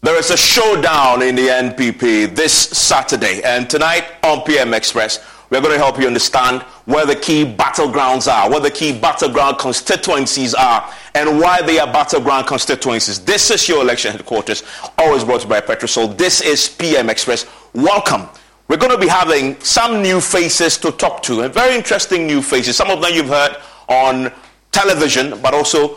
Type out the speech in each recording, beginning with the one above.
There is a showdown in the NPP this Saturday, and tonight on PM Express, we're going to help you understand where the key battlegrounds are, where the key battleground constituencies are, and why they are battleground constituencies. This is your election headquarters, always brought to you by Petrosol. This is PM Express. Welcome. We're going to be having some new faces to talk to, and very interesting new faces. Some of them you've heard on television, but also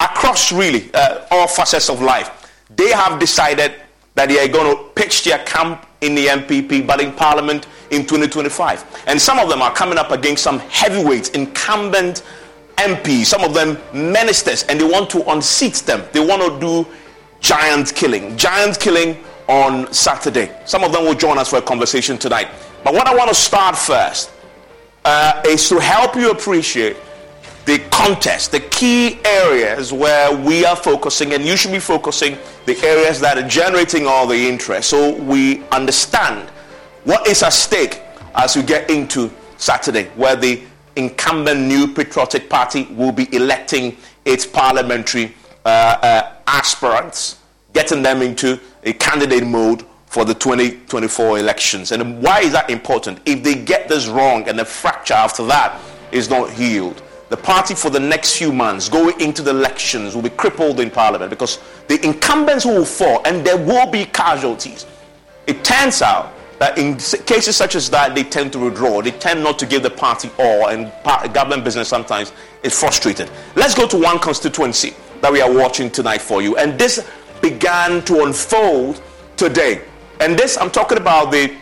across really uh, all facets of life they have decided that they are going to pitch their camp in the NPP, but in Parliament in 2025. And some of them are coming up against some heavyweights, incumbent MPs, some of them ministers, and they want to unseat them. They want to do giant killing. Giant killing on Saturday. Some of them will join us for a conversation tonight. But what I want to start first uh, is to help you appreciate the contest, the key areas where we are focusing, and you should be focusing the areas that are generating all the interest. So we understand what is at stake as we get into Saturday, where the incumbent New Patriotic Party will be electing its parliamentary uh, uh, aspirants, getting them into a candidate mode for the 2024 elections. And why is that important? If they get this wrong and the fracture after that is not healed, the party for the next few months going into the elections will be crippled in parliament because the incumbents will fall and there will be casualties. It turns out that in cases such as that, they tend to withdraw. They tend not to give the party all, and government business sometimes is frustrated. Let's go to one constituency that we are watching tonight for you. And this began to unfold today. And this, I'm talking about the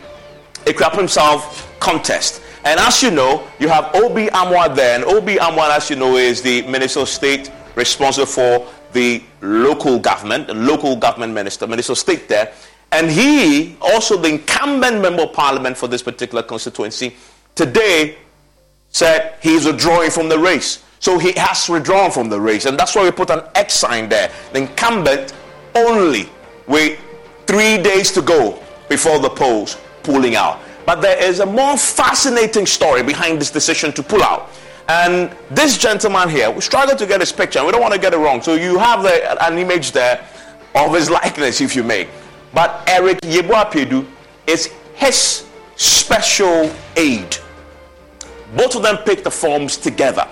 Akuapem South contest. And as you know, you have O.B. Amoah there. And O.B. Amoah, as you know, is the Minister of State responsible for the local government, the local government minister, Minister of State there. And he, also the incumbent member of parliament for this particular constituency, today said he's withdrawing from the race. So he has withdrawn from the race. And that's why we put an X sign there. The incumbent only with three days to go before the polls pulling out. But there is a more fascinating story behind this decision to pull out. And this gentleman here, we struggle to get his picture, and we don't want to get it wrong. So you have the, an image there of his likeness, if you may. But Eric Yeboah-Pedu is his special aide. Both of them picked the forms together.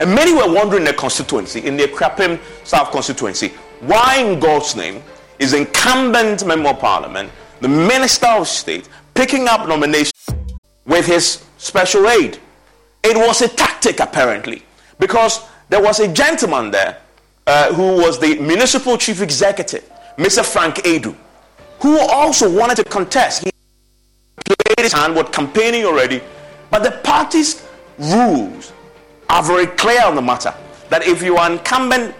And many were wondering in the constituency, in the Akuapem South constituency, why in God's name is incumbent member of parliament, the minister of state, picking up nominations with his special aid. It was a tactic, apparently, because there was a gentleman there uh, who was the municipal chief executive, Mr. Frank Adu, who also wanted to contest. He played his hand, was campaigning already, but the party's rules are very clear on the matter that if you are incumbent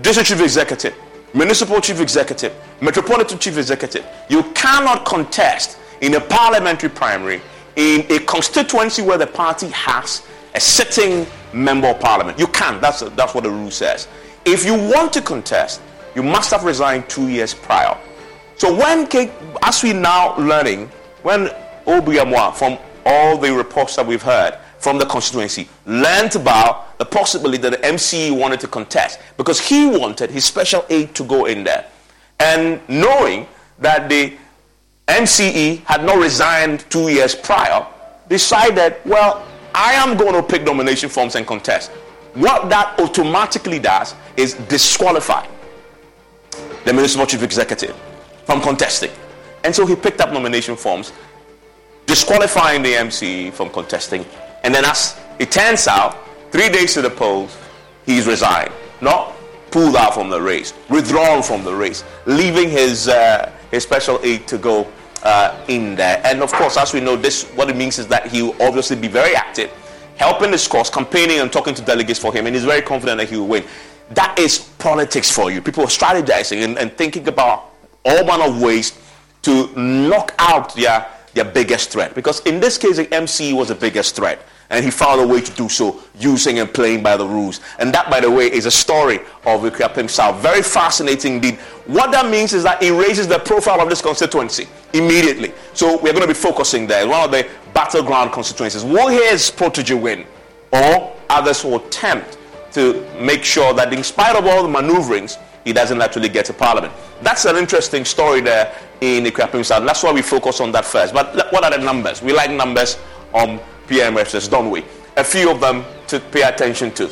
district chief executive, municipal chief executive, metropolitan chief executive, you cannot contest in a parliamentary primary in a constituency where the party has a sitting member of parliament. You can't. That's, that's what the rule says. If you want to contest, you must have resigned two years prior. So when, as we now learning, when O.B. Amoah, from all the reports that we've heard from the constituency, learned about the possibility that the MCE wanted to contest because he wanted his special aid to go in there. And knowing that the MCE had not resigned two years prior, decided, well, I am going to pick nomination forms and contest. What that automatically does is disqualify the municipal chief executive from contesting. And so he picked up nomination forms, disqualifying the MCE from contesting. And then, as it turns out, three days to the polls, he's resigned, not pulled out from the race, withdrawn from the race, leaving his, uh, his special aide to go uh, in there. And of course, as we know, this what it means is that he will obviously be very active, helping his cause, campaigning and talking to delegates for him, and he's very confident that he will win. That is politics for you. People are strategizing and, and thinking about all manner of ways to knock out their, their biggest threat. Because in this case, the MCE was the biggest threat. And he found a way to do so using and playing by the rules. And that, by the way, is a story of Akuapem himself. Very fascinating indeed. What that means is that he raises the profile of this constituency immediately. So we're going to be focusing there. One of the battleground constituencies. Will his protege win? Or others will attempt to make sure that in spite of all the maneuverings, he doesn't actually get to parliament. That's an interesting story there in Akuapem South. That's why we focus on that first. But what are the numbers? We like numbers on PMSs, don't we? A few of them to pay attention to.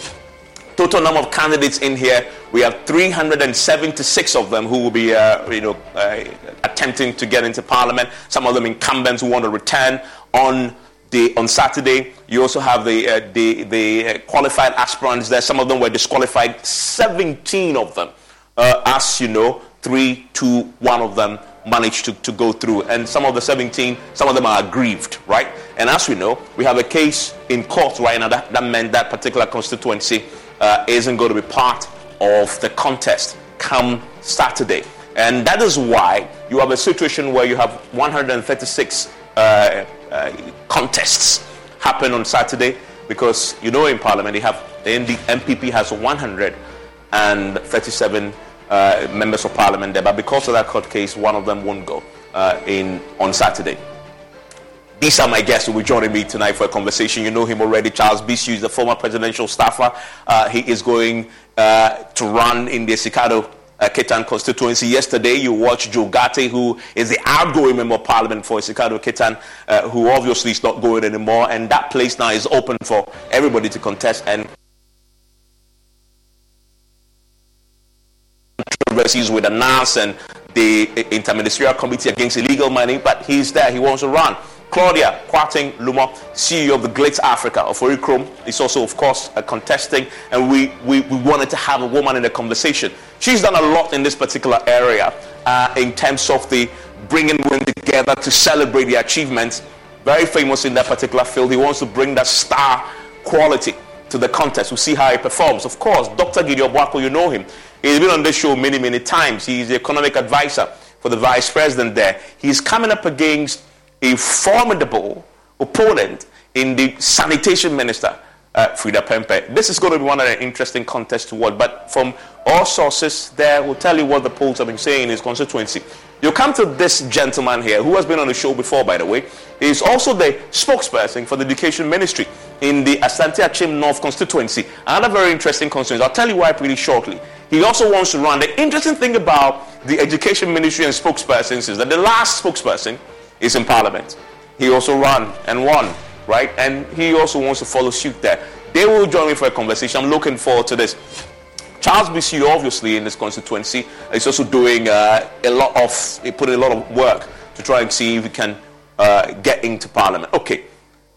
Total number of candidates in here, we have 376 of them who will be, uh, you know, uh, attempting to get into parliament. Some of them incumbents who want to return on the on Saturday. You also have the uh, the, the uh, qualified aspirants there. Some of them were disqualified. 17 of them, uh, as you know, three, two, one of them managed to, to go through. And some of the 17, some of them are aggrieved, right? And as we know, we have a case in court right now that, that meant that particular constituency uh, isn't going to be part of the contest come Saturday. And that is why you have a situation where you have 136 uh, uh, contests happen on Saturday because you know in Parliament they have the NPP has 137 uh, members of parliament there, but because of that court case, one of them won't go uh, in on Saturday. These are my guests who will joining me tonight for a conversation. You know him already. Charles Bissue is the former presidential staffer. Uh, he is going uh, to run in the Sikado uh, constituency. Yesterday, you watched Joe Ghartey, who is the outgoing member of parliament for Sikado Ketan, uh, who obviously is not going anymore. And that place now is open for everybody to contest. And controversies with the NAS and the Interministerial Committee Against Illegal Mining, but he's there. He wants to run. Claudia Kwarteng Lumor, CEO of the Glitz Africa of Orichrome, is also, of course, contesting, and we, we, we, wanted to have a woman in the conversation. She's done a lot in this particular area uh, in terms of the bringing women together to celebrate the achievements. Very famous in that particular field. He wants to bring that star quality to the contest. We'll see how he performs. Of course, Dr. Gideon Boako, you know him. He's been on this show many, many times. He's the economic advisor for the vice president there. He's coming up against a formidable opponent in the sanitation minister, uh, Freda Prempeh. This is going to be one of the interesting contests to watch. But from all sources there, we'll tell you what the polls have been saying in his constituency. You come to this gentleman here, who has been on the show before, by the way. He's also the spokesperson for the education ministry in the Asante Akyem North constituency. Another very interesting constituency. I'll tell you why pretty shortly. He also wants to run. The interesting thing about the education ministry and spokespersons is that the last spokesperson is in parliament. He also ran and won, right? And he also wants to follow suit there. They will join me for a conversation. I'm looking forward to this. Charles Bissue, obviously, in this constituency, is also doing uh, a lot of, putting a lot of work to try and see if he can uh, get into parliament. Okay.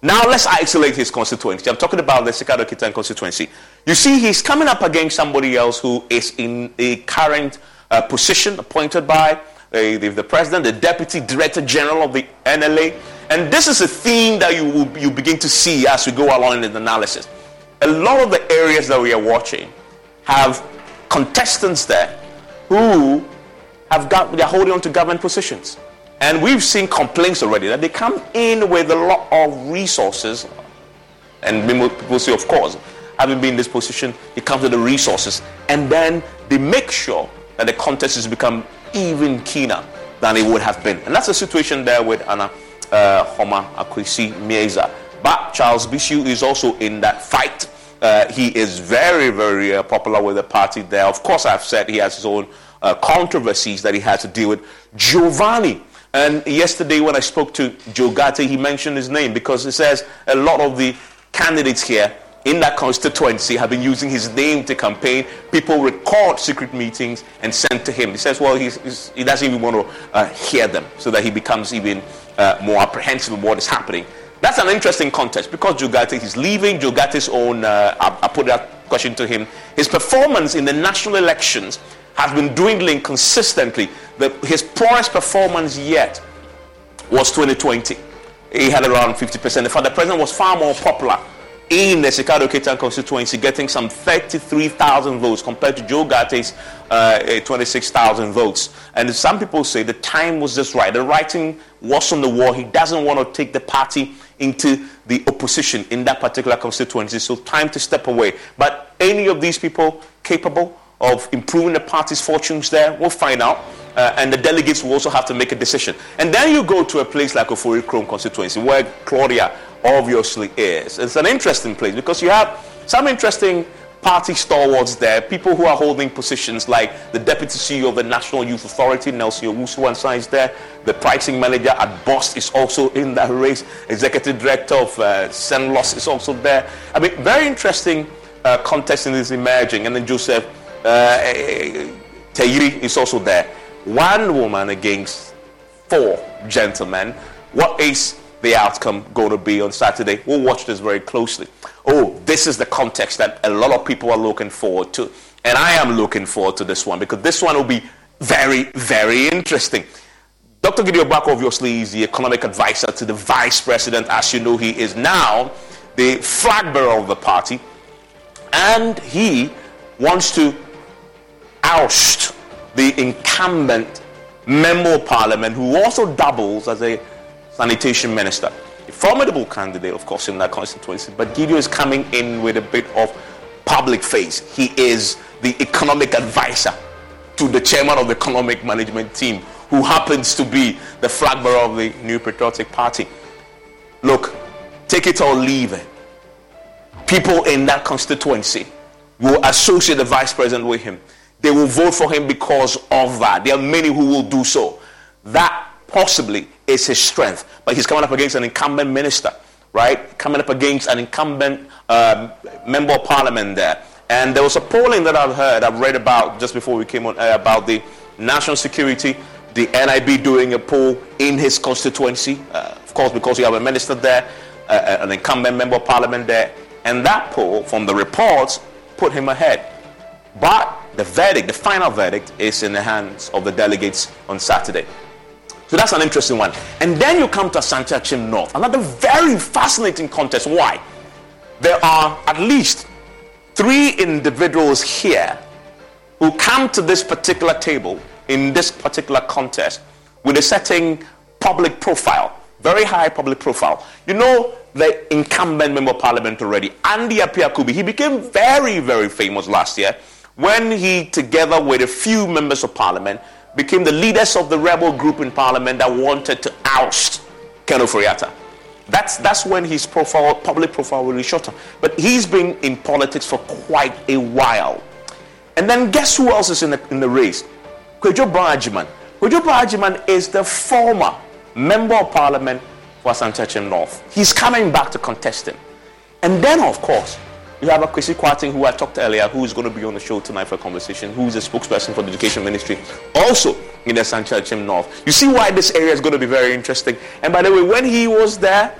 Now let's isolate his constituency. I'm talking about the Sikado Ketan constituency. You see, he's coming up against somebody else who is in a current uh, position appointed by uh, the, the, president, the deputy director general of the NLA. And this is a theme that you will you begin to see as we go along in the analysis. A lot of the areas that we are watching have contestants there who have got they're holding on to government positions. And we've seen complaints already that they come in with a lot of resources. And people say, of course, having been in this position, it comes with the resources. And then they make sure that the contest has become even keener than it would have been. And that's the situation there with Anna uh, Homa Akwesi Mieza. But Charles Bissue is also in that fight. Uh, he is very, very uh, popular with the party there. Of course, I've said he has his own uh, controversies that he has to deal with. Giovanni and yesterday, when I spoke to Joe he mentioned his name because he says a lot of the candidates here in that constituency have been using his name to campaign. People record secret meetings and send to him. He says, well, he's, he's, he doesn't even want to uh, hear them so that he becomes even uh, more apprehensive of what is happening. That's an interesting context because Joe Ghartey is leaving. Joe Ghartey's own, uh, I, I put that question to him. His performance in the national elections has been dwindling consistently. The, his poorest performance yet was 2020. He had around 50%. In fact, the president was far more popular in the Sikado Ketan constituency, getting some 33,000 votes compared to Joe Ghartey's uh, 26,000 votes. And some people say the time was just right. The writing was on the wall. He doesn't want to take the party into the opposition in that particular constituency. So time to step away. But any of these people capable of improving the party's fortunes there, we'll find out. Uh, and the delegates will also have to make a decision. And then you go to a place like Ofori Chrome constituency, where Claudia obviously is. It's an interesting place because you have some interesting party stalwarts there, people who are holding positions like the deputy CEO of the National Youth Authority, Nelson Owusu is there. The pricing manager at Boss is also in that race. Executive director of uh, Senlos is also there. I mean, very interesting uh, contest is emerging. And then Joseph uh, Tayiri is also there one woman against four gentlemen. What is the outcome going to be on Saturday? We'll watch this very closely. Oh, this is the context that a lot of people are looking forward to. And I am looking forward to this one because this one will be very, very interesting. Dr. Gideon Boako obviously is the economic advisor to the vice president. As you know, he is now the flag bearer of the party. And he wants to oust the incumbent member of parliament who also doubles as a sanitation minister. A formidable candidate, of course, in that constituency, but Gideon is coming in with a bit of public face. He is the economic advisor to the chairman of the economic management team, who happens to be the flag bearer of the New Patriotic Party. Look, take it or leave it. People in that constituency will associate the vice president with him. They will vote for him because of that. There are many who will do so. That possibly is his strength. But he's coming up against an incumbent minister, right? Coming up against an incumbent um, member of parliament there. And there was a polling that I've heard, I've read about just before we came on uh, about the national security, the NIB doing a poll in his constituency, uh, of course, because you have a minister there, uh, uh, an incumbent member of parliament there. And that poll, from the reports, put him ahead. But the verdict, the final verdict, is in the hands of the delegates on Saturday. So that's an interesting one. And then you come to Asante Akyem North, another very fascinating contest. Why? There are at least three individuals here who come to this particular table in this particular contest with a setting public profile, very high public profile. You know the incumbent member of parliament already, Andy Appiah Kubi. He became very, very famous last year when he, together with a few members of parliament, became the leaders of the rebel group in parliament that wanted to oust Ken Ofori-Atta. That's, that's when his profile, public profile really shot up. But he's been in politics for quite a while. And then guess who else is in the, in the race? Kwadwo Brown Agyeman. Kwadwo is the former member of parliament for Asante North. He's coming back to contest him. And then, of course, you have a Kwesi Kwarteng, who I talked earlier, who is going to be on the show tonight for a conversation, who is a spokesperson for the education ministry, also in the Asante Akyem North. You see why this area is going to be very interesting. And by the way, when he was there,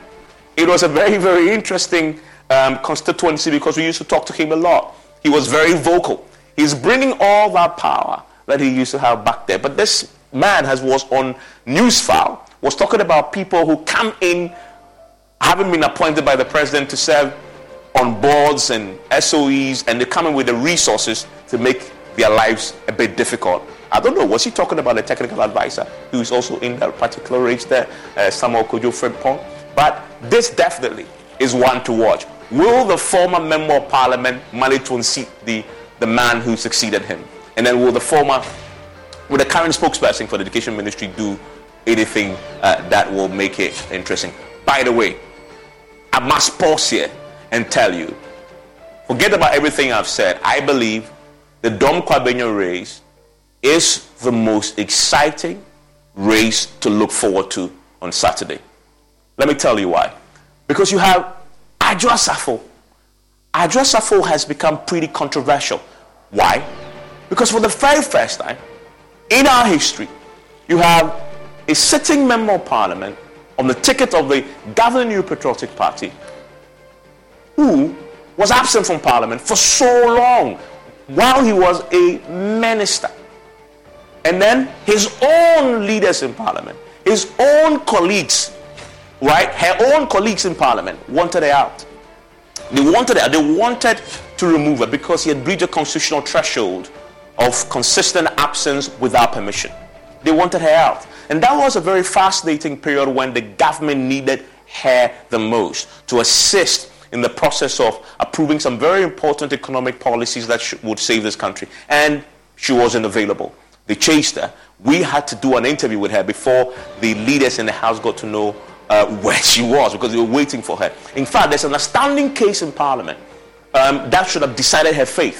it was a very, very interesting um, constituency because we used to talk to him a lot. He was very vocal. He's bringing all that power that he used to have back there. But this man has was on Newsfile, was talking about people who come in, having been appointed by the president to serve on boards and SOEs and they're coming with the resources to make their lives a bit difficult. I don't know, was he talking about a technical advisor who is also in that particular race there, uh, Samuel Kojo Frimpong? But this definitely is one to watch. Will the former member of parliament manage to unseat the, the man who succeeded him? And then will the former, will the current spokesperson for the education ministry do anything uh, that will make it interesting? By the way, I must pause here and tell you forget about everything I've said. I believe the Dome Kwabenya race is the most exciting race to look forward to on Saturday. Let me tell you why. Because you have Adwoa Safo. Adwoa Safo has become pretty controversial. Why? Because for the very first time in our history, you have a sitting member of parliament on the ticket of the governing New Patriotic Party who was absent from parliament for so long while he was a minister. And then his own leaders in parliament, his own colleagues, right? Her own colleagues in parliament wanted her out. They wanted her. They wanted to remove her because he had breached a constitutional threshold of consistent absence without permission. They wanted her out. And that was a very fascinating period when the government needed her the most to assist in the process of approving some very important economic policies that sh- would save this country. And she wasn't available. They chased her. We had to do an interview with her before the leaders in the House got to know uh, where she was because they were waiting for her. In fact, there's an astounding case in Parliament um, that should have decided her fate.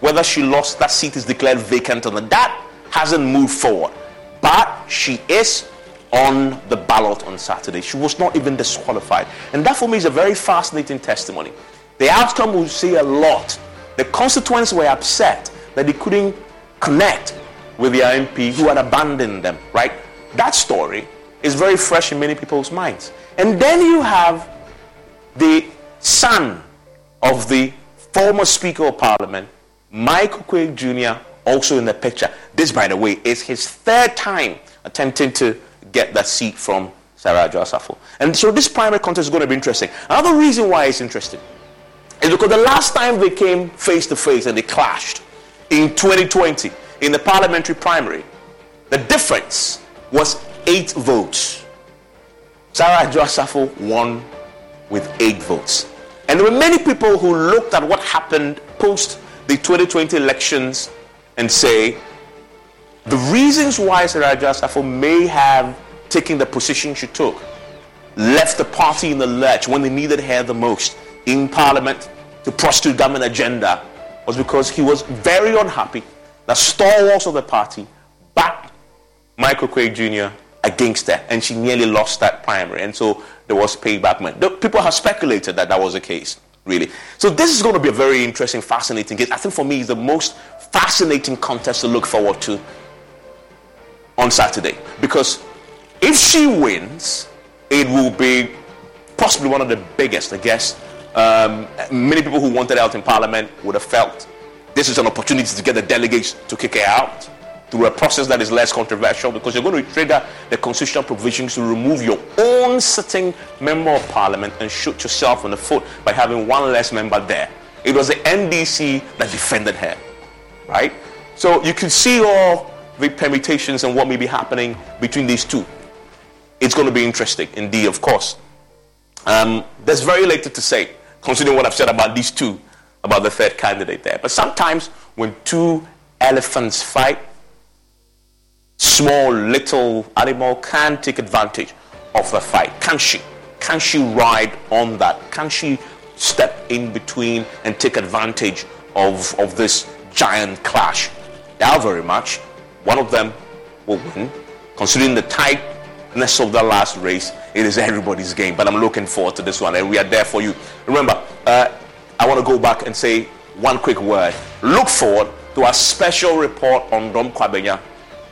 Whether she lost, that seat is declared vacant, and that hasn't moved forward. But she is on the ballot on Saturday. She was not even disqualified. And that for me is a very fascinating testimony. The outcome will say a lot. The constituents were upset that they couldn't connect with their MP who had abandoned them, right? That story is very fresh in many people's minds. And then you have the son of the former Speaker of Parliament, Michael Oquaye Jr., also in the picture. This, by the way, is his third time attempting to get that seat from Sarah Adwoa And so this primary contest is going to be interesting. Another reason why it's interesting is because the last time they came face to face and they clashed in 2020 in the parliamentary primary, the difference was eight votes. Sarah Adwoa won with eight votes. And there were many people who looked at what happened post the 2020 elections and say the reasons why Sarah Adwoa may have taken the position she took left the party in the lurch when they needed her the most in parliament to prosecute government agenda was because he was very unhappy that stalwarts of the party backed Michael Oquaye Jr. against her, and she nearly lost that primary. And so there was payback. People have speculated that that was the case, really. So this is going to be a very interesting, fascinating case. I think for me, it's the most fascinating contest to look forward to on Saturday. Because if she wins, it will be possibly one of the biggest, I guess. Um, many people who wanted out in Parliament would have felt this is an opportunity to get the delegates to kick her out through a process that is less controversial because you're going to trigger the constitutional provisions to remove your own sitting member of parliament and shoot yourself in the foot by having one less member there. It was the NDC that defended her, right? So you can see all permutations and what may be happening between these two. It's going to be interesting, indeed, of course. Um, there's very little to say, considering what I've said about these two, about the third candidate there. But sometimes when two elephants fight, small little animal can take advantage of the fight. Can she? Can she ride on that? Can she step in between and take advantage of, of this giant clash? Now, very much. One of them will win. Considering the tightness of the last race, it is everybody's game. But I'm looking forward to this one, and we are there for you. Remember, uh, I want to go back and say one quick word. Look forward to a special report on Dome Kwabenya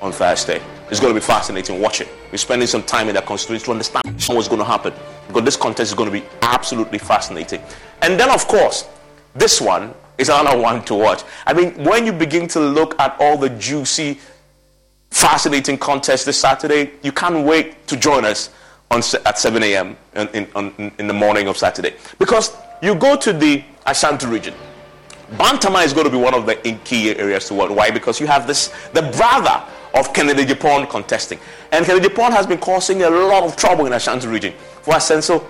on Thursday. It's going to be fascinating. Watch it. We're spending some time in that constituency to understand what's going to happen. Because this contest is going to be absolutely fascinating. And then, of course, this one is another one to watch. I mean, when you begin to look at all the juicy, fascinating contest this Saturday, you can't wait to join us on, at 7 a.m. In, in, in the morning of Saturday. Because you go to the Ashanti region. Bantama is going to be one of the key areas to watch. Why? Because you have this, the brother of Kennedy Agyapong contesting. And Kennedy Agyapong has been causing a lot of trouble in Ashanti region for Asenso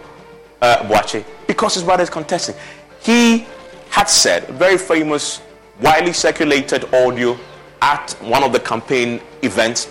uh, because his brother is contesting. He had said, very famous, widely circulated audio at one of the campaign events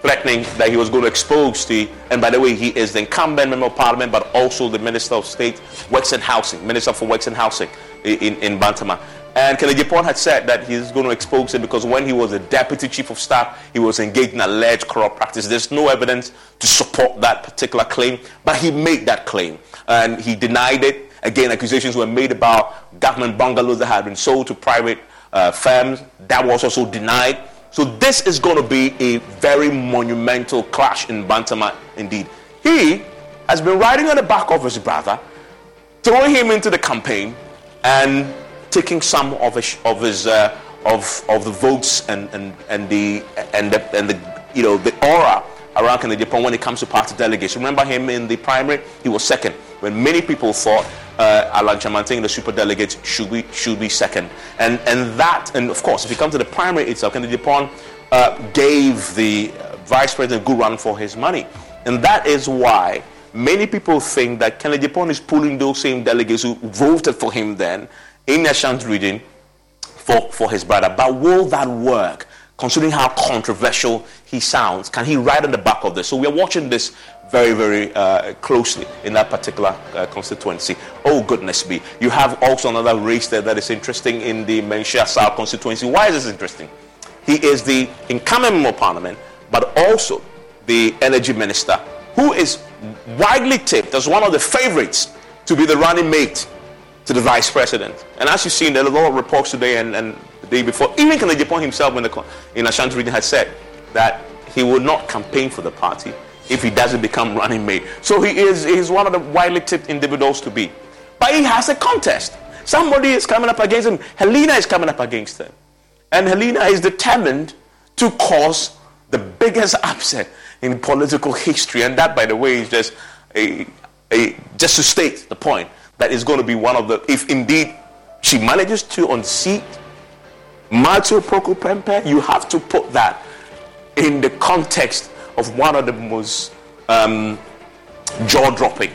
threatening that he was going to expose the, and by the way, he is the incumbent member of parliament, but also the Minister of State, Works and Housing, Minister for Works and Housing in, in Bantama. And Kennedy Agyapong had said that he's going to expose him because when he was a deputy chief of staff, he was engaged in alleged corrupt practice. There's no evidence to support that particular claim, but he made that claim and he denied it. Again, accusations were made about government bungalows that had been sold to private uh, firms. That was also denied. So this is going to be a very monumental clash in Bantama indeed. He has been riding on the back of his brother, throwing him into the campaign and taking some of his, of his uh, of of the votes and and and the and the and the you know the aura around Kennedy Agyapong when it comes to party delegates. Remember him in the primary? He was second when many people thought uh, Alan Kyerematen, the super delegate, should be should be second. And and that, and of course, if you come to the primary itself, Kennedy Agyapong uh, gave the vice president a good run for his money, and that is why many people think that Kennedy Agyapong is pulling those same delegates who voted for him then in the Ashanti region for, for his brother. But will that work? Considering how controversial he sounds, can he ride on the back of this? So we're watching this very, very uh, closely in that particular uh, constituency. Oh, goodness me. You have also another race there that is interesting in the Manhyia South constituency. Why is this interesting? He is the incumbent member of parliament, but also the energy minister, who is widely tipped as one of the favorites to be the running mate to the vice president. And as you've seen, there are a lot of reports today and, and the day before. Even Kennedy Agyapong himself in, the, in Ashanti region had said that he will not campaign for the party if he doesn't become running mate. So he is he's one of the widely tipped individuals to be. But he has a contest. Somebody is coming up against him. Helena is coming up against him. And Helena is determined to cause the biggest upset in political history. And that, by the way, is just a, a just to state the point that is going to be one of the, if indeed she manages to unseat Matthew Opoku Prempeh, you have to put that in the context of one of the most um, jaw-dropping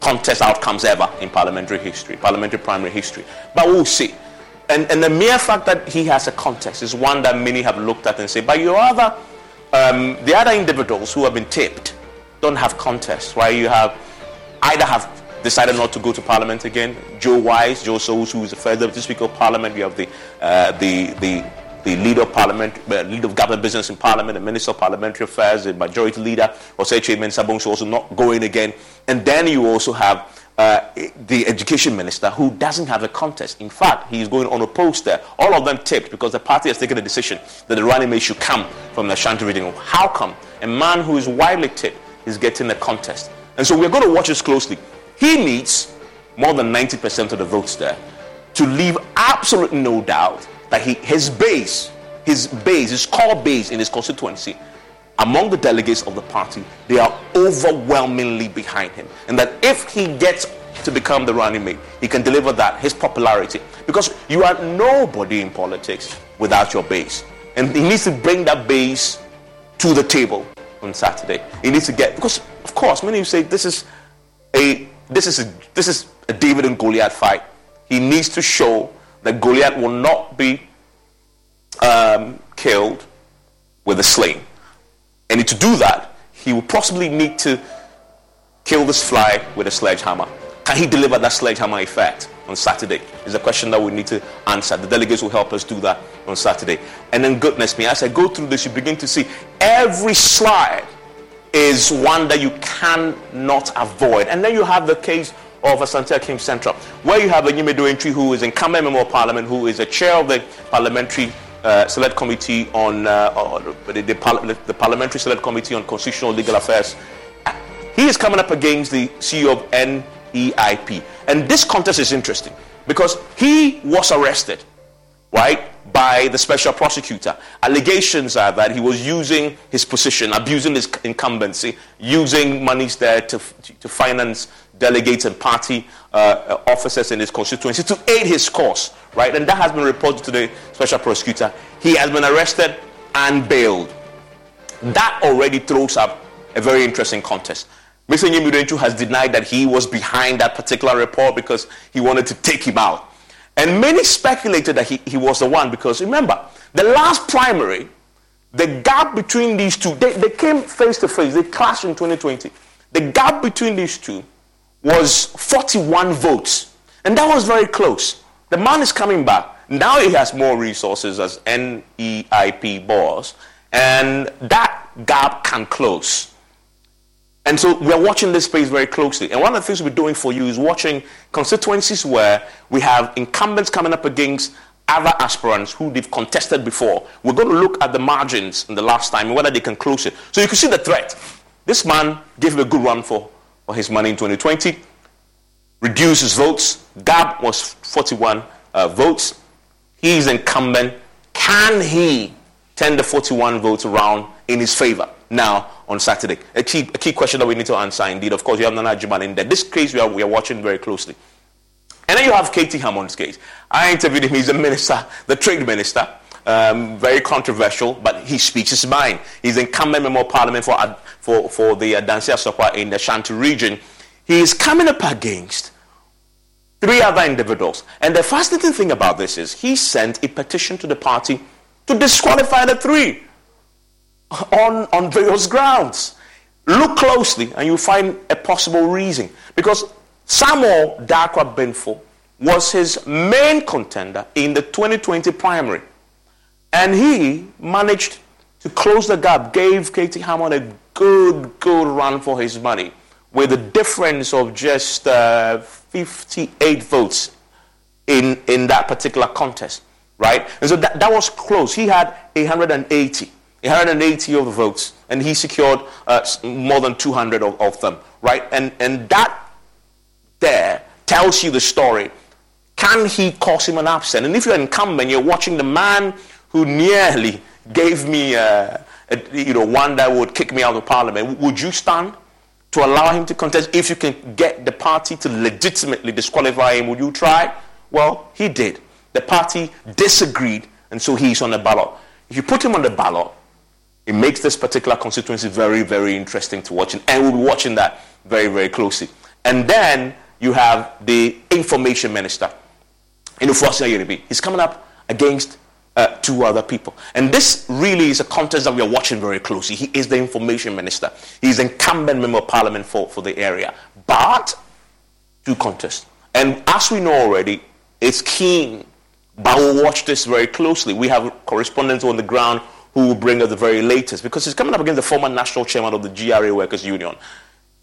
contest outcomes ever in parliamentary history, parliamentary primary history. But we'll see. And, and the mere fact that he has a contest is one that many have looked at and say, but your other, um, the other individuals who have been tipped don't have contests, right? You have either have decided not to go to Parliament again. Joe Wise, Joe Sowus, who is the first deputy speaker of Parliament. You have the uh, the the the leader of parliament, uh, leader of government business in parliament, the minister of parliamentary affairs, the majority leader, Osei Mensah Bonsu, also not going again. And then you also have uh, the education minister who doesn't have a contest. In fact, he's going on a poster. All of them tipped because the party has taken a decision that the running mate should come from the Ashanti region. How come a man who is widely tipped is getting a contest? And so we're going to watch this closely. He needs more than 90% of the votes there to leave absolutely no doubt that he, his base, his base, his core base in his constituency among the delegates of the party, they are overwhelmingly behind him. And that if he gets to become the running mate, he can deliver that, his popularity. Because you are nobody in politics without your base. And he needs to bring that base to the table on Saturday. He needs to get, because of course, many of you say this is a this is a, this is a David and Goliath fight. He needs to show that Goliath will not be um, killed with a sling. And to do that, he will possibly need to kill this fly with a sledgehammer. Can he deliver that sledgehammer effect on Saturday? Is a question that we need to answer. The delegates will help us do that on Saturday. And then, goodness me, as I go through this, you begin to see every slide is one that you cannot avoid. And then you have the case of Asante Akim Central, where you have Anyimadu-Antwi who is incumbent member of parliament, who is a chair of the parliamentary uh, select committee on uh, the, the, the, parliamentary select committee on constitutional legal affairs. He is coming up against the CEO of NEIP. And this contest is interesting because he was arrested, right, by the special prosecutor. Allegations are that he was using his position, abusing his incumbency, using monies there to, to finance delegates and party uh, officers in his constituency to aid his cause, right? And that has been reported to the special prosecutor. He has been arrested and bailed. That already throws up a very interesting contest. Mr. Anyimadu has denied that he was behind that particular report because he wanted to take him out. And many speculated that he, he was the one because remember, the last primary, the gap between these two, they, they came face to face, they clashed in 2020. The gap between these two was 41 votes. And that was very close. The man is coming back. Now he has more resources as NEIP boss, and that gap can close. And so we're watching this space very closely. And one of the things we're doing for you is watching constituencies where we have incumbents coming up against other aspirants who they've contested before. We're going to look at the margins in the last time and whether they can close it. So you can see the threat. This man gave him a good run for for his money in 2020, reduced his votes. Gab was 41 uh, votes. He's incumbent. Can he turn the 41 votes around in his favor now on Saturday. A key, a key question that we need to answer indeed. Of course, you have Nana Juman in there. This case we are, we are watching very closely. And then you have K.T. Hammond's case. I interviewed him. He's a minister, the trade minister. Um, very controversial, but he speaks his mind. He's incumbent member of parliament for, for, for the uh, Dansia in the Shanti region. He is coming up against three other individuals. And the fascinating thing about this is he sent a petition to the party to disqualify the three on, on various grounds. Look closely and you'll find a possible reason. Because Samuel Darkwa Benfo was his main contender in the 2020 primary. And he managed to close the gap, gave K.T. Hammond a good, good run for his money with a difference of just uh, 58 votes in, in that particular contest, right? And so that, that was close. He had 180, 180 of the votes, and he secured uh, more than 200 of, of them, right? And, and that there tells you the story. Can he cause him an upset? And if you're incumbent, you're watching the man who nearly gave me, uh, a, you know, one that would kick me out of parliament, would you stand? to allow him to contest. If you can get the party to legitimately disqualify him, would you try? Well, he did. The party disagreed, and so he's on the ballot. If you put him on the ballot, it makes this particular constituency very, very interesting to watch, and we'll be watching that very, very closely. And then you have the information minister, Inufuasia Yeribi. He's coming up against uh, two other people. And this really is a contest that we are watching very closely. He is the information minister. He's incumbent member of parliament for, for the area. But two contests. And as we know already, it's keen. But we'll watch this very closely. We have correspondents on the ground who will bring us the very latest because he's coming up against the former national chairman of the GRA Workers Union.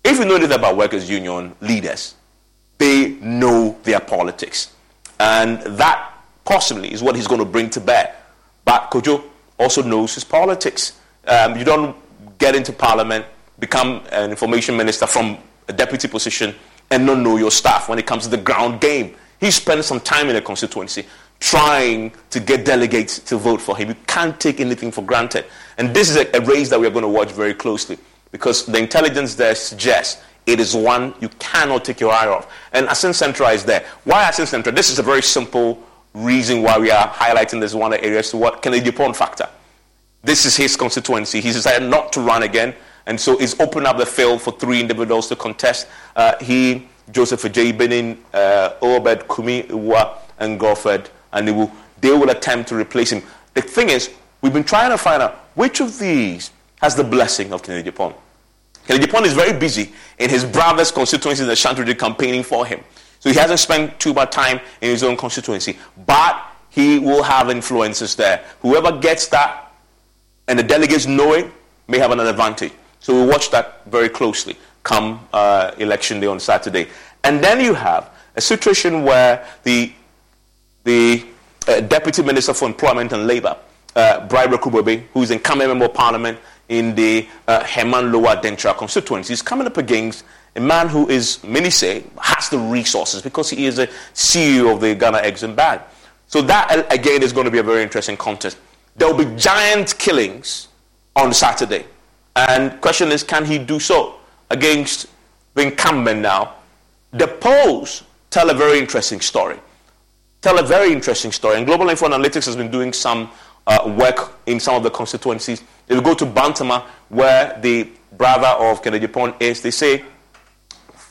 If you know anything about workers' union leaders, they know their politics. And that possibly is what he's going to bring to bear. But Kojo also knows his politics. Um, you don't get into parliament, become an information minister from a deputy position, and not know your staff when it comes to the ground game. He spent some time in a constituency trying to get delegates to vote for him. You can't take anything for granted. And this is a, a race that we're going to watch very closely because the intelligence there suggests it is one you cannot take your eye off. And Assin Central is there. Why Assin Central? This is a very simple reason why we are highlighting this one area is what Kennedy Agyapong factor. This is his constituency. He decided not to run again, and so he's opened up the field for three individuals to contest. Uh, he, Joseph J. Benin, uh, Obed Kumi Iwa, and Godfred, and they will, they will attempt to replace him. The thing is, we've been trying to find out which of these has the blessing of Kennedy Agyapong. Kennedy Agyapong is very busy in his brother's constituency in the Shanti campaigning for him. So he hasn't spent too much time in his own constituency, but he will have influences there. Whoever gets that and the delegates know it may have an advantage. So we watch that very closely come uh, election day on Saturday. And then you have a situation where the, the uh, Deputy Minister for Employment and Labour, uh, Bright who is incumbent member of parliament in the uh, Hemang Lower Denkyira constituency, is coming up against a man who is, many say, has the resources because he is a CEO of the Ghana Exim Bank. So that, again, is going to be a very interesting contest. There will be giant killings on Saturday. And question is, can he do so against the incumbent now? The polls tell a very interesting story. Tell a very interesting story. And Global Info Analytics has been doing some uh, work in some of the constituencies. If you go to Bantama, where the brother of Kennedy Agyapong is, they say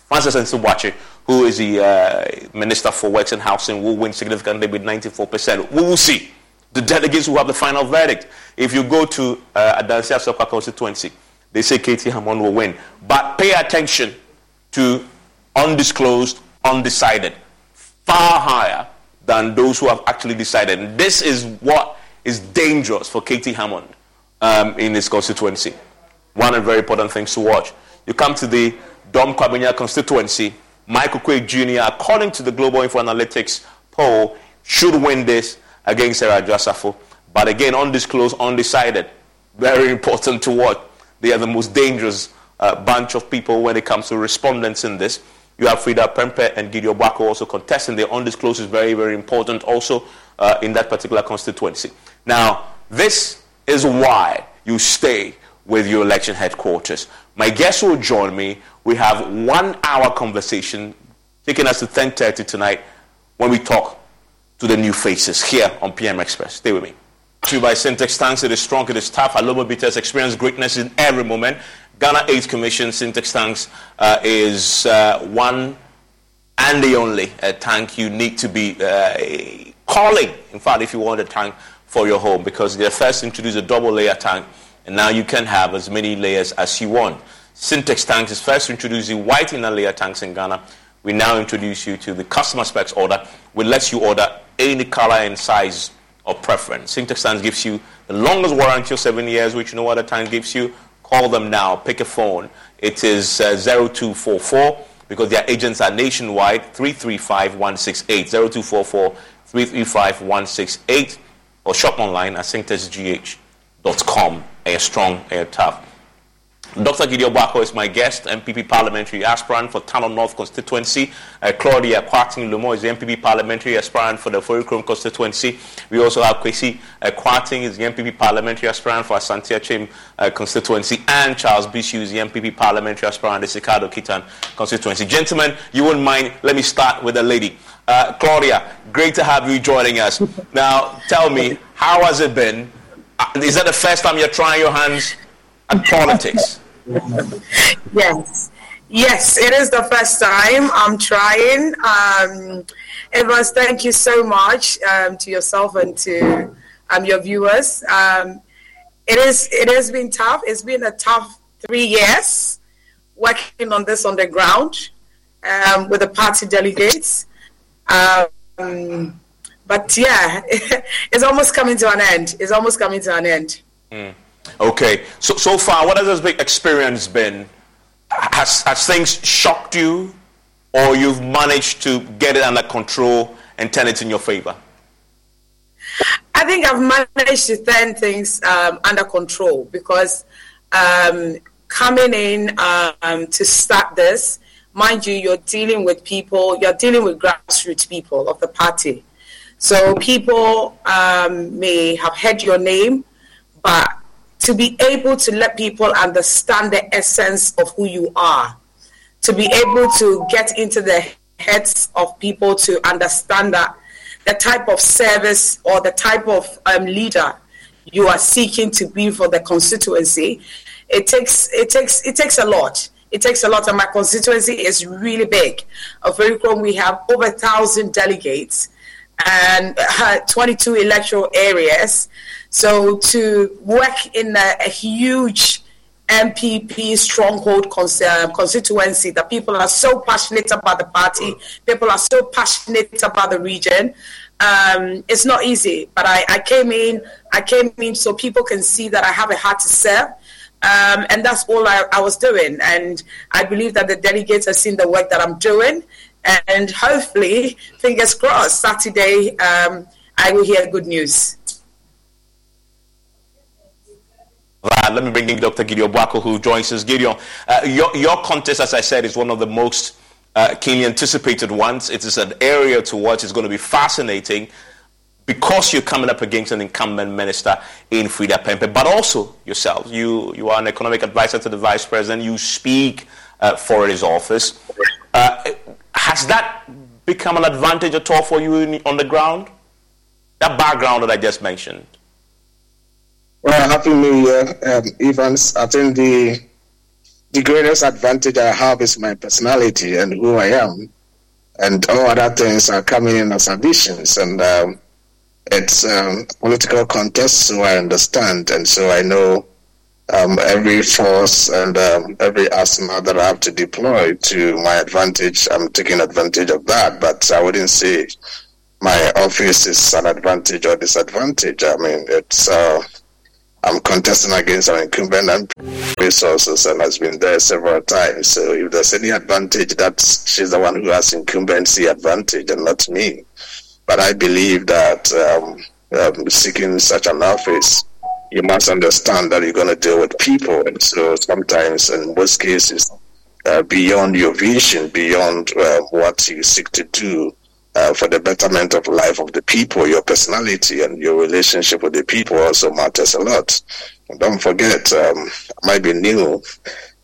Francis Asenso-Boakye, who is the uh, Minister for Works and Housing, will win significantly with 94%. We will see. The delegates will have the final verdict. If you go to uh, Adansia constituency, they say K.T. Hammond will win. But pay attention to undisclosed, undecided, far higher than those who have actually decided. And this is what is dangerous for K.T. Hammond um, in his constituency. One very important things to watch. You come to the Dome Kwabenya constituency, Michael Oquaye Jr., according to the Global Info Analytics poll, should win this against Sarah Adwoa Safo. But again, undisclosed, undecided. Very important to watch. They are the most dangerous uh, bunch of people when it comes to respondents in this. You have Freda Prempeh and Gideon Boako also contesting. The undisclosed is very, very important also uh, in that particular constituency. Now, this is why you stay with your election headquarters. My guest will join me. We have one hour conversation taking us to 10.30 tonight when we talk to the new faces here on PM Express. Stay with me. To by Sintex Tanks, it is strong, it is tough. Alomo Bitters experience greatness in every moment. Ghana AIDS Commission Sintex Tanks uh, is uh, one and the only tank you need to be uh, calling. In fact, if you want a tank for your home, because they first introduced a double layer tank, and now you can have as many layers as you want. Sintex Tanks is first introducing white inner layer tanks in Ghana. We now introduce you to the customer specs order, which lets you order any color and size of preference. Sintex Tanks gives you the longest warranty of seven years, which no other tank gives you. Call them now. Pick a phone. It is uh, 0244 because their agents are nationwide 335 168 0244 335 168 or shop online at syntexgh.com. Air strong, air tough. Dr. Gideon Boako is my guest, NPP parliamentary aspirant for Tano North constituency. Uh, Claudia Kwarteng Lumo is the NPP parliamentary aspirant for the Forikrom constituency. We also have Kwesi uh, Kwarteng is the NPP parliamentary aspirant for Asante Akyem uh, constituency, and Charles Bissue is the NPP parliamentary aspirant for the Essikado-Ketan constituency. Gentlemen, you wouldn't mind, let me start with a lady. Uh, Claudia, great to have you joining us. Now, tell me, how has it been? Uh, is that the first time you're trying your hands at politics? Yes. Yes, it is the first time I'm trying. Um, Evans, thank you so much um, to yourself and to um, your viewers. Um, it is. It has been tough. It's been a tough three years working on this on the ground um, with the party delegates. Um, but yeah, it's almost coming to an end. It's almost coming to an end. Mm. Okay. So so far, what has this experience been? Has has things shocked you, or you've managed to get it under control and turn it in your favor? I think I've managed to turn things um, under control because um, coming in um, to start this, mind you, you're dealing with people, you're dealing with grassroots people of the party. So people um, may have heard your name, but to be able to let people understand the essence of who you are, to be able to get into the heads of people to understand that the type of service or the type of um, leader you are seeking to be for the constituency, it takes it takes it takes a lot. It takes a lot, and my constituency is really big. Of Vericrom, we have over a thousand delegates and uh, 22 electoral areas. So to work in a, a huge NPP stronghold um, constituency that people are so passionate about the party, people are so passionate about the region. Um, it's not easy, but I, I, came in. I came in so people can see that I have a heart to serve, um, and that's all I, I, was doing. And I believe that the delegates have seen the work that I'm doing, and hopefully, fingers crossed, Saturday um, I will hear good news. Right, let me bring in Dr. Gideon Boako, who joins us. Gideon, uh, your, your contest, as I said, is one of the most uh, keenly anticipated ones. It is an area to watch. It's going to be fascinating because you're coming up against an incumbent minister in Freda Prempeh, but also yourself. You, you are an economic advisor to the vice president. You speak uh, for his office. Uh, has that become an advantage at all for you in, on the ground? That background that I just mentioned. Well, happy New Year, um, Evans. I think the the greatest advantage I have is my personality and who I am, and all other things are coming in as additions. And um, it's um, political contest, so I understand, and so I know um, every force and um, every arsenal that I have to deploy to my advantage. I'm taking advantage of that, but I wouldn't say my office is an advantage or disadvantage. I mean, it's. Uh, I'm contesting against an incumbent and resources and has been there several times. So if there's any advantage, that she's the one who has incumbency advantage and not me. But I believe that um, um, seeking such an office, you must understand that you're going to deal with people. And so sometimes, in most cases, uh, beyond your vision, beyond uh, what you seek to do, uh, for the betterment of life of the people. Your personality and your relationship with the people also matters a lot. Don't forget, um, I might be new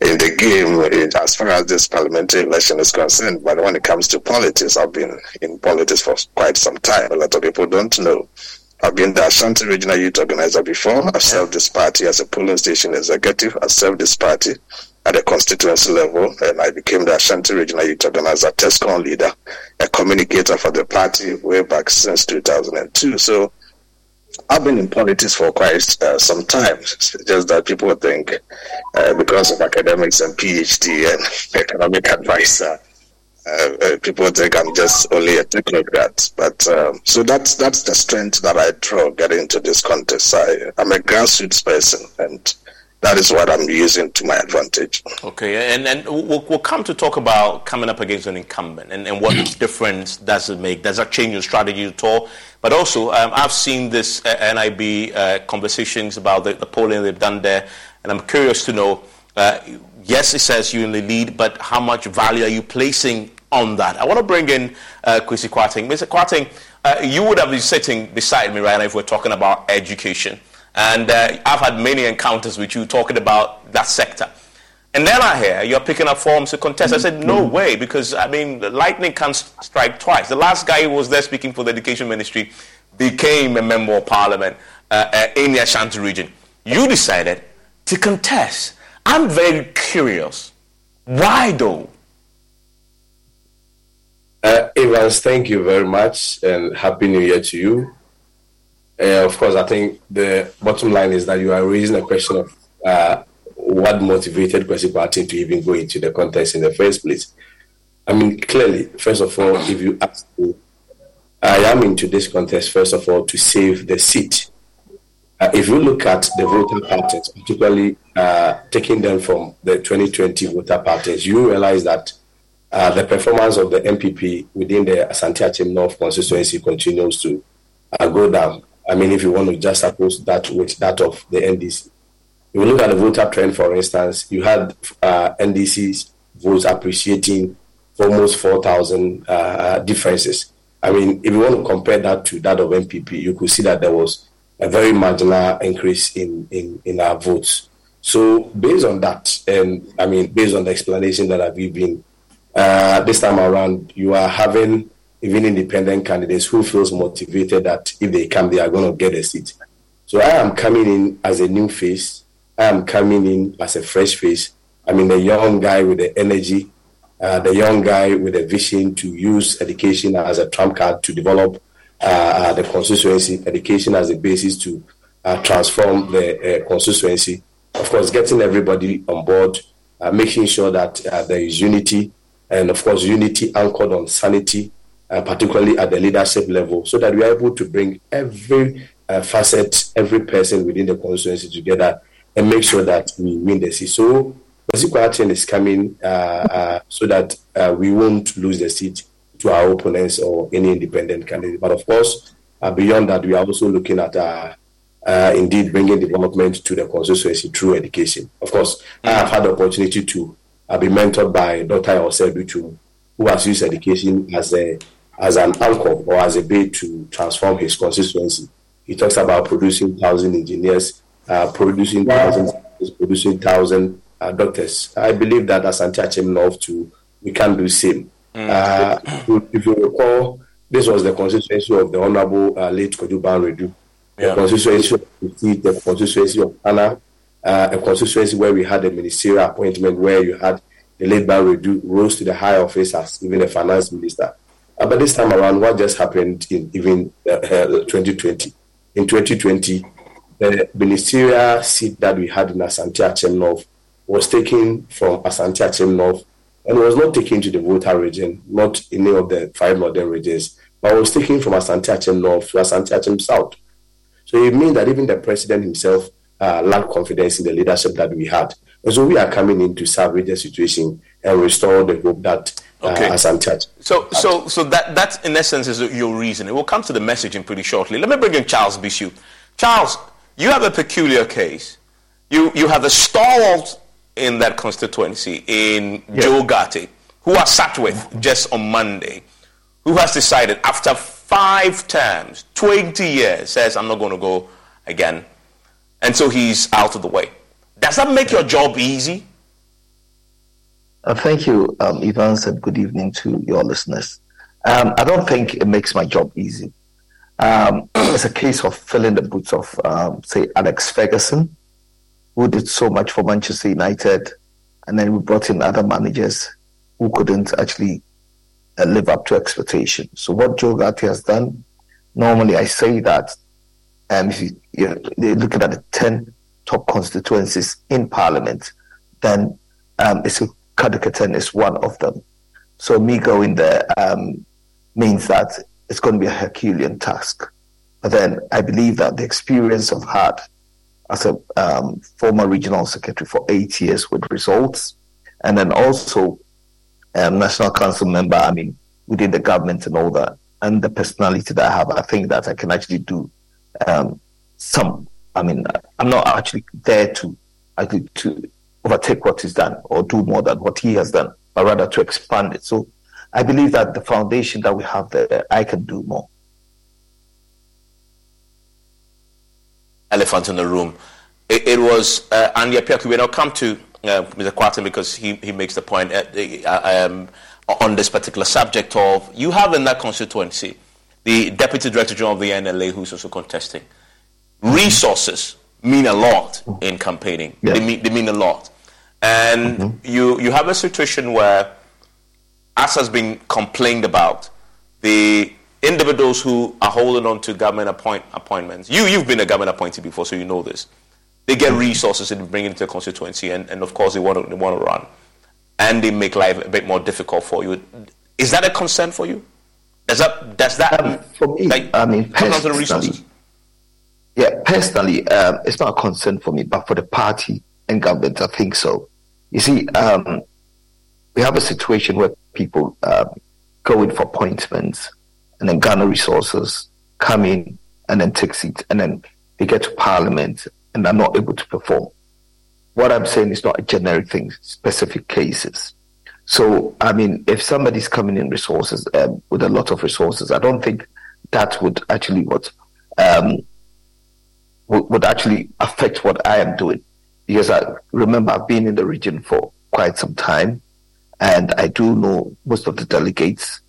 in the game as far as this parliamentary election is concerned, but when it comes to politics, I've been in politics for quite some time. A lot of people don't know. I've been the Ashanti Regional Youth Organizer before. I've served this party as a polling station executive. I've served this party at the constituency level, and I became the Ashanti Regional Youth Organizer, TESCON leader, a communicator for the party way back since 2002. So I've been in politics for quite uh, some time. It's just that people think uh, because of academics and PhD and economic advisor, uh, uh, people think I'm just only a technocrat. But um, so that's that's the strength that I draw getting into this contest. I, I'm a grassroots person, and that is what I'm using to my advantage. Okay, and and we'll, we'll come to talk about coming up against an incumbent and, and what difference does it make? Does that change your strategy at all? But also, um, I've seen this uh, NIB uh, conversations about the, the, polling they've done there, and I'm curious to know. Uh, yes, it says you're in the lead, but how much value are you placing on that? I want to bring in uh, Kwesi Kwarteng. Mr. Kwarteng, uh, you would have been sitting beside me right now if we're talking about education. And uh, I've had many encounters with you talking about that sector. And then I hear you're picking up forms to contest. I said, no mm-hmm. way, because I mean, lightning can't strike twice. The last guy who was there speaking for the education ministry became a member of parliament uh, uh, in the Ashanti region. You decided to contest. I'm very curious. Why though? Uh, Evans, thank you very much and Happy New Year to you. Uh, of course, I think the bottom line is that you are raising a question of uh, what motivated Kwesi Kwarteng to even go into the contest in the first place. I mean, clearly, first of all, if you ask me, I am into this contest, first of all, to save the seat. Uh, if you look at the voter patterns, particularly uh, taking them from the 2020 voter patterns, you realize that uh, the performance of the NPP within the Asante North constituency continues to uh, go down. I mean, if you want to just suppose that with that of the NDC. If you look at the voter trend, for instance, you had uh, NDC's votes appreciating almost 4,000 uh, differences. I mean, if you want to compare that to that of NPP, you could see that there was a very marginal increase in, in, in our votes. So, based on that, and I mean, based on the explanation that I've given, uh, this time around, you are having even independent candidates who feels motivated that if they come, they are going to get a seat. So I am coming in as a new face. I am coming in as a fresh face. I mean, the young guy with the energy, uh, the young guy with a vision to use education as a trump card to develop uh, uh the constituency, education as a basis to uh, transform the uh, constituency. Of course, getting everybody on board, uh, making sure that there is unity, and of course, unity anchored on sanity, uh, particularly at the leadership level, so that we are able to bring every uh, facet, every person within the constituency together and make sure that we win the seat. So, Kwesi is coming uh, uh, so that uh, we won't lose the seat to our opponents or any independent candidate. But of course, uh, beyond that, we are also looking at indeed bringing development to the constituency through education. Of course, I have had the opportunity to be mentored by Dr. Osebitu, who has used education as a as an anchor or as a bait to transform his constituency. He talks about producing thousand engineers, uh, producing thousands, producing thousand uh, doctors. I believe that as Asante Akyem to we can do same. Mm. Uh, if you recall, this was the constituency of the Honorable uh, late Kojo Wiredu, yeah. the constituency of the constituency of Anna, uh, a constituency where we had a ministerial appointment where you had the late Baah-Wiredu rose to the high office as even a finance minister. Uh, but this time around, what just happened in even uh, 2020? Uh, in 2020, the ministerial seat that we had in Asante Akyem North was taken from Asante Akyem North and was not taken to the Volta region, not any of the five northern regions, but was taken from Asante Akyem North to Asante Akyem South. So it means that even the president himself uh, lacked confidence in the leadership that we had. And so we are coming in to salvage the situation and restore the hope that okay. uh, as Church. So, so, so that, that in essence is your reason. We'll come to the messaging pretty shortly. Let me bring in Charles Bissue. Charles, you have a peculiar case. You, you have a stalwart in that constituency in yes. Joe Ghartey, who I sat with just on Monday, who has decided after five terms, 20 years, says, I'm not going to go again. And so he's out of the way. Does that make your job easy? Uh, thank you, um, Evans, and good evening to your listeners. Um, I don't think it makes my job easy. Um, it's a case of filling the boots of, um, say, Alex Ferguson, who did so much for Manchester United, and then we brought in other managers who couldn't actually uh, live up to expectation. So what Joe Ghartey has done, normally I say that um, if you, you're looking at the 10 top constituencies in Parliament, then um, it's Essikado-Ketan is one of them. So me going there um, means that it's going to be a Herculean task. But then I believe that the experience I've had as a um, former regional secretary for eight years with results, and then also um, national council member, I mean, within the government and all that, and the personality that I have, I think that I can actually do um, some. I mean, I'm not actually there to actually to overtake what he's done or do more than what he has done, but rather to expand it. So I believe that the foundation that we have there, I can do more. Elephant in the room. It, it was uh, Andy Appiah-Kubi. We now come to uh, Mr. Kwarteng because he, he makes the point uh, uh, um, on this particular subject of you have in that constituency the Deputy Director General of the NLA who's also contesting. Resources mean a lot in campaigning. Yes. They, mean, they mean a lot. And mm-hmm. you, you have a situation where, as has been complained about, the individuals who are holding on to government appoint, appointments, you, you've been a government appointee before, so you know this. They get resources and bring it into the constituency, and, and of course, they want, to, they want to run. And they make life a bit more difficult for you. Is that a concern for you? Does that, does that um, for me, like, I mean, personally, yeah, personally, um, it's not a concern for me, but for the party and government, I think so. You see, um, we have a situation where people um, go in for appointments and then garner resources, come in and then take seats, and then they get to parliament and are not able to perform. What I'm saying is not a generic thing, specific cases. So, I mean, if somebody's coming in resources um, with a lot of resources, I don't think that would actually what um, would actually affect what I am doing. Because I remember I've been in the region for quite some time and I do know most of the delegates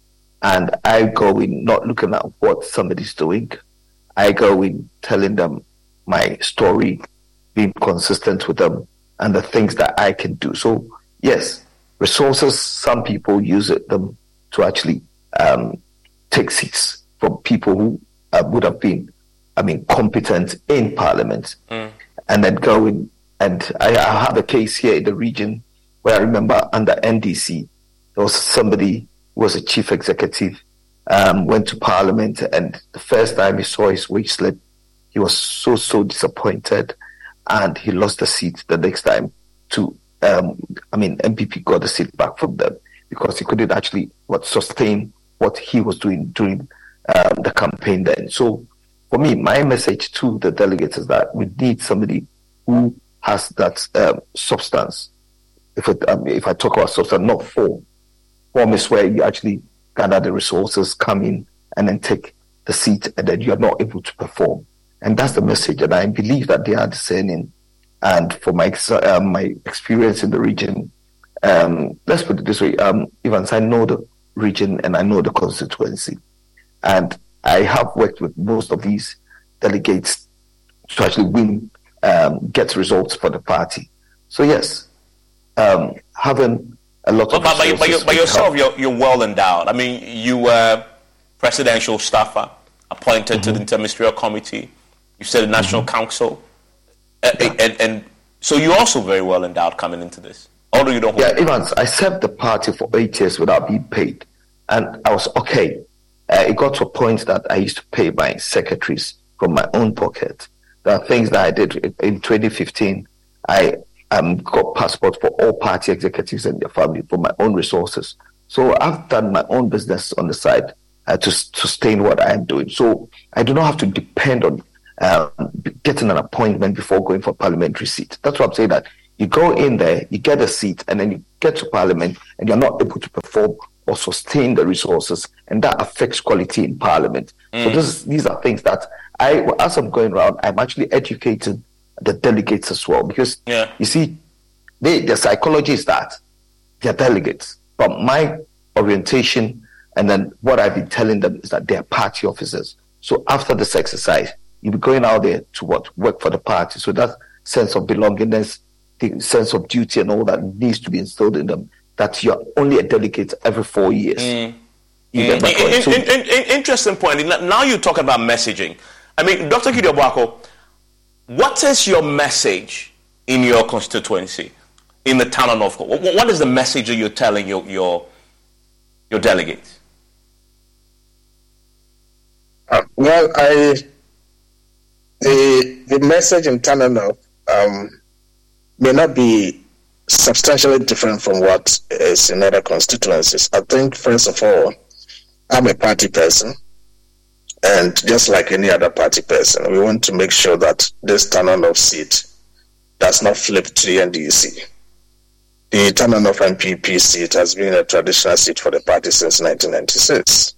and I go in not looking at what somebody's doing. I go in telling them my story, being consistent with them and the things that I can do. So yes, resources, some people use it, them to actually um, take seats from people who uh, would have been I mean, competent in Parliament, mm. and then going and I, I, have a case here in the region where I remember under NDC there was somebody who was a chief executive, um, went to Parliament, and the first time he saw his wage slip, he was so so disappointed, and he lost the seat the next time to. Um, I mean, NPP got the seat back from them because he couldn't actually what sustain what he was doing during um, the campaign then. So for me, my message to the delegates is that we need somebody who has that um, substance. If it, um, if I talk about substance, not form. Form is where you actually gather the resources, come in, and then take the seat, and then you are not able to perform. And that's the message, and I believe that they are discerning. And for my uh, my experience in the region, um, let's put it this way, um, Evans, I know the region and I know the constituency, and I have worked with most of these delegates to actually win, um, get results for the party. So yes, um, having a lot of. But, but, but, you, but yourself, you're, you're well endowed. I mean, you were presidential staffer appointed mm-hmm. to the mm-hmm. interministerial committee. You said the national mm-hmm. council, yeah. and, and so you're also very well endowed coming into this. Although you don't. Yeah, Evans, I served the party for eight years without being paid, and I was okay uh, it got to a point that I used to pay my secretaries from my own pocket. There are things that I did in 2015. I um, got passports for all party executives and their family from my own resources. So I've done my own business on the side uh, to sustain what I am doing. So I do not have to depend on uh, getting an appointment before going for parliamentary seat. That's what I'm saying that you go in there, you get a seat, and then you get to parliament, and you're not able to perform or sustain the resources, and that affects quality in parliament. Mm. So this, these are things that I, as I'm going around, I'm actually educating the delegates as well because yeah. you see, they, the psychology is that they're delegates. But my orientation and then what I've been telling them is that they're party officers. So after this exercise, you'll be going out there to what work for the party. So that sense of belongingness, the sense of duty, and all that needs to be instilled in them. That you're only a delegate every four years. Mm. Mm. In, in, in, interesting point. Now you talk about messaging. I mean, Dr. Gideon Boako, what is your message in your constituency, in the town of Northcote? What is the message that you're telling your, your, your delegates? Uh, well, I the the message in Tano North um, may not be substantially different from what is in other constituencies. I think, first of all, I'm a party person, and just like any other party person, we want to make sure that this Tano North seat does not flip to the NDC. The Tano North NPP seat has been a traditional seat for the party since 1996.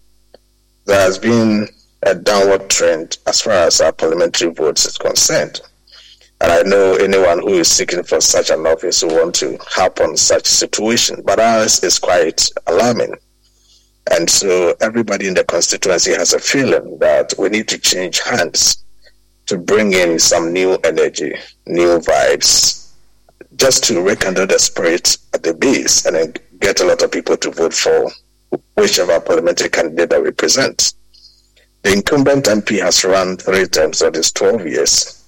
There has been a downward trend as far as our parliamentary votes is concerned. And I know anyone who is seeking for such an office will want to harp on such situation, but ours is quite alarming. And so everybody in the constituency has a feeling that we need to change hands to bring in some new energy, new vibes, just to rekindle the spirit at the base and get a lot of people to vote for whichever parliamentary candidate that we present. The incumbent MP has run three times of these 12 years.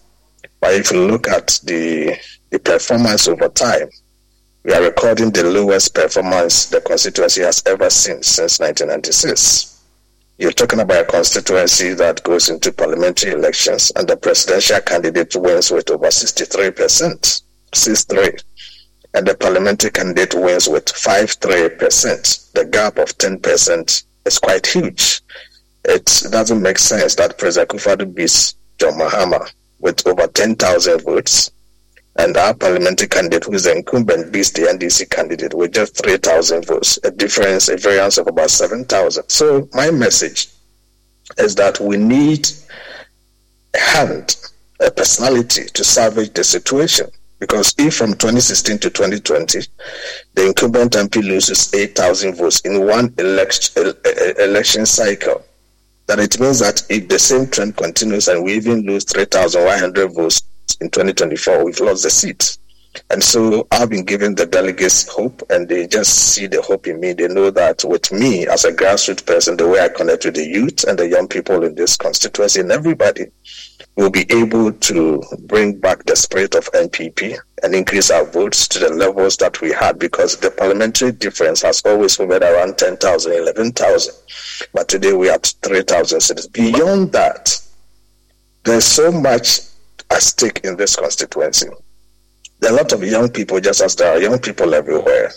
But if you look at the, the performance over time, we are recording the lowest performance the constituency has ever seen since 1996. You're talking about a constituency that goes into parliamentary elections and the presidential candidate wins with over 63%, 63. And the parliamentary candidate wins with 5-3%. The gap of 10% is quite huge it doesn't make sense that President Akufo-Addo beats John Mahama with over 10,000 votes, and our parliamentary candidate, who is the incumbent, beats the NDC candidate with just 3,000 votes, a difference, a variance of about 7,000. So my message is that we need a hand, a personality to salvage the situation. Because if from 2016 to 2020, the incumbent MP loses 8,000 votes in one election, uh, uh, election cycle, that it means that if the same trend continues and we even lose 3,100 votes in 2024, we've lost the seat. And so I've been giving the delegates hope, and they just see the hope in me. They know that with me as a grassroots person, the way I connect with the youth and the young people in this constituency and everybody, will be able to bring back the spirit of NPP and increase our votes to the levels that we had because the parliamentary difference has always hovered around 10,000, 11,000. But today we are at 3,000 citizens. Beyond that, there's so much at stake in this constituency. A lot of young people, just as there are young people everywhere.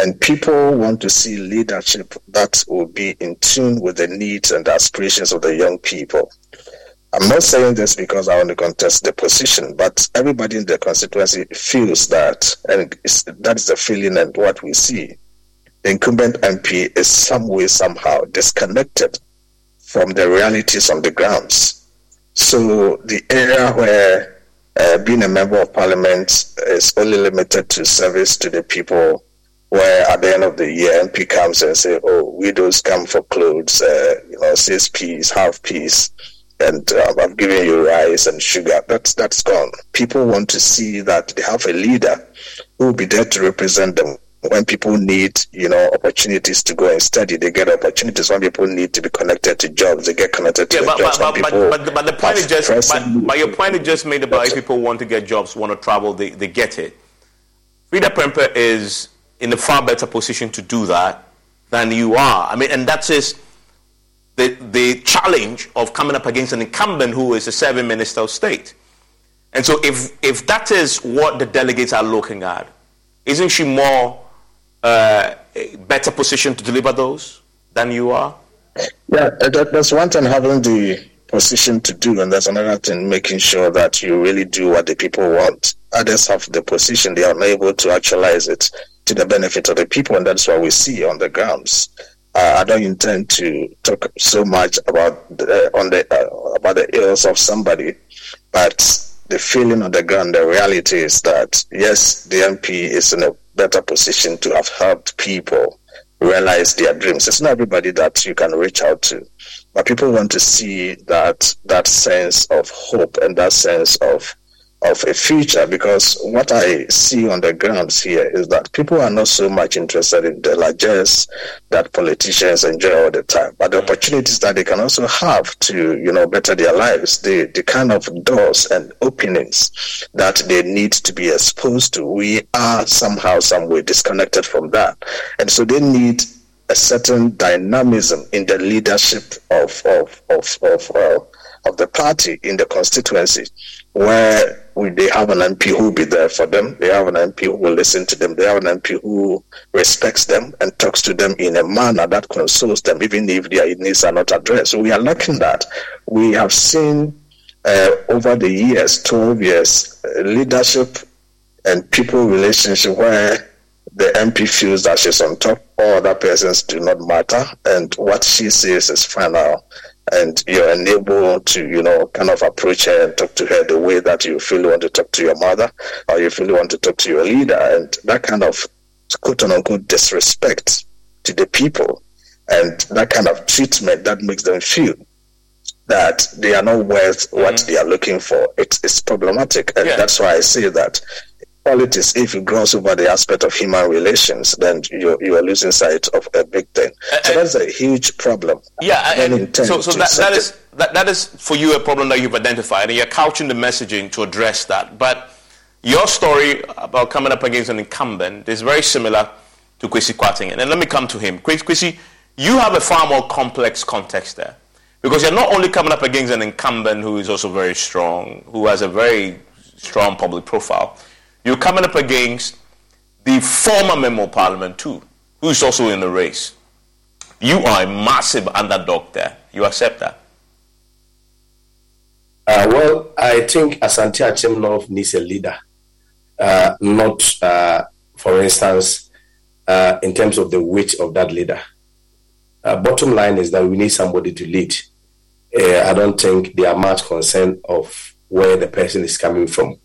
And people want to see leadership that will be in tune with the needs and aspirations of the young people. I'm not saying this because I want to contest the position, but everybody in the constituency feels that, and that is the feeling and what we see. The incumbent MP is some way, somehow disconnected from the realities on the grounds. So the area where uh, being a member of parliament is only limited to service to the people, where at the end of the year MP comes and say, "Oh, widows come for clothes, uh, you know, six peas, half peas." and uh, I'm giving you rice and sugar. That's that's gone. People want to see that they have a leader who will be there to represent them. When people need, you know, opportunities to go and study, they get opportunities. When people need to be connected to jobs, they get connected to yeah, but, jobs. But, but, but, but, the point is just, but, but, your point is just made about if people want to get jobs, want to travel, they, they get it. Freda Prempeh is in a far better position to do that than you are. I mean, and that's the, the challenge of coming up against an incumbent who is a serving minister of state. And so, if, if that is what the delegates are looking at, isn't she more uh, better position to deliver those than you are? Yeah, that's one thing having the position to do, and there's another thing making sure that you really do what the people want. Others have the position, they are unable to actualize it to the benefit of the people, and that's what we see on the grounds. Uh, I don't intend to talk so much about the, on the uh, about the ills of somebody, but the feeling on the ground, the reality is that yes, the MP is in a better position to have helped people realize their dreams. It's not everybody that you can reach out to, but people want to see that that sense of hope and that sense of of a future because what I see on the grounds here is that people are not so much interested in the largesse that politicians enjoy all the time, but the opportunities that they can also have to, you know, better their lives, the, the kind of doors and openings that they need to be exposed to. We are somehow, some way disconnected from that. And so they need a certain dynamism in the leadership of, of, of, of, uh, of the party in the constituency where we, they have an MP who will be there for them. They have an MP who will listen to them. They have an MP who respects them and talks to them in a manner that consoles them, even if their needs are not addressed. So we are lacking that. We have seen uh, over the years, 12 years, uh, leadership and people relationship where the MP feels that she's on top, all other persons do not matter, and what she says is final and you're unable to, you know, kind of approach her and talk to her the way that you feel you want to talk to your mother or you feel you want to talk to your leader. And that kind of quote unquote disrespect to the people and that kind of treatment that makes them feel that they are not worth what mm-hmm. they are looking for. It is problematic. And yeah. that's why I say that politics, if you gloss over the aspect of human relations, then you you are losing sight of a big thing. So that's a huge problem. Yeah, and, so, so that, that is that, that is for you a problem that you've identified, and you're couching the messaging to address that. But your story about coming up against an incumbent is very similar to Kwesi Kwarteng. And let me come to him. Kwesi, you have a far more complex context there. Because you're not only coming up against an incumbent who is also very strong, who has a very strong public profile, you're coming up against the former member of parliament too, who is also in the race. You are a massive underdog there. You accept that? Uh, well, I think Asante Akyem North needs a leader, uh, not, uh, for instance, uh, in terms of the weight of that leader. Uh, bottom line is that we need somebody to lead. Uh, I don't think they are much concerned of where the person is coming from.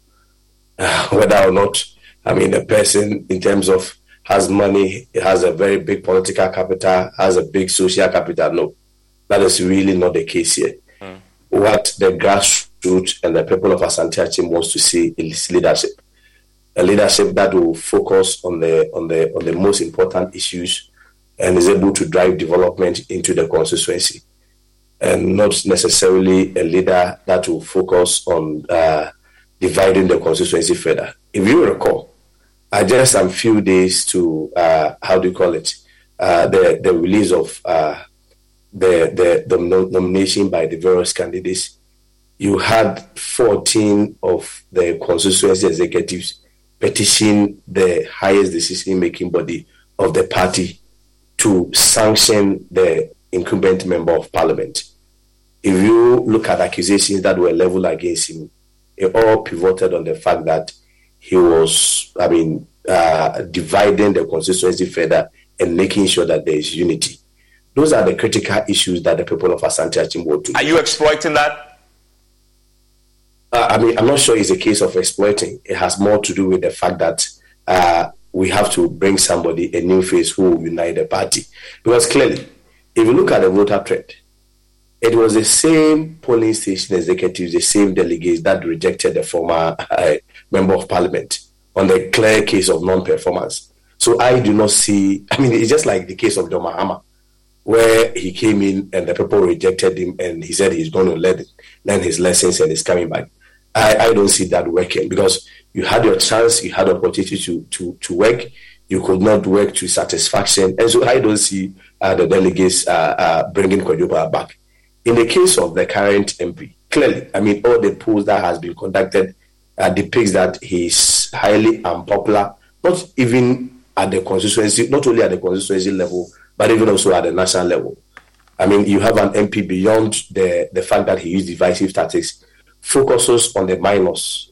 whether or not, I mean, a person in terms of has money, has a very big political capital, has a big social capital. No, that is really not the case here. Mm. What the grassroots and the people of Asante wants to see is leadership. A leadership that will focus on the on the on the most important issues and is able to drive development into the constituency, and not necessarily a leader that will focus on uh, dividing the constituency further. If you recall, I just some few days to uh, how do you call it uh, the the release of uh, the, the the nomination by the various candidates. You had 14 of the constituency executives petition the highest decision making body of the party to sanction the incumbent member of parliament. If you look at accusations that were leveled against him, it all pivoted on the fact that he was, I mean, uh, dividing the constituency further and making sure that there is unity. Those are the critical issues that the people of Asante Achimbo do. Are you exploiting that? Uh, I mean, I'm not sure it's a case of exploiting. It has more to do with the fact that uh, we have to bring somebody, a new face who will unite the party. Because clearly, if you look at the voter trend, it was the same polling station executives, the same delegates that rejected the former uh, member of parliament on the clear case of non-performance. So I do not see. I mean, it's just like the case of John Mahama, where he came in and the people rejected him, and he said he's going to learn, learn his lessons and he's coming back. I, I don't see that working because you had your chance, you had opportunity to to to work, you could not work to satisfaction, and so I don't see uh, the delegates uh, uh, bringing Kwadwo back. In the case of the current MP, clearly, I mean, all the polls that has been conducted uh, depicts that he's highly unpopular, not even at the constituency, not only at the constituency level, but even also at the national level. I mean, you have an MP beyond the, the fact that he used divisive tactics, focuses on the minors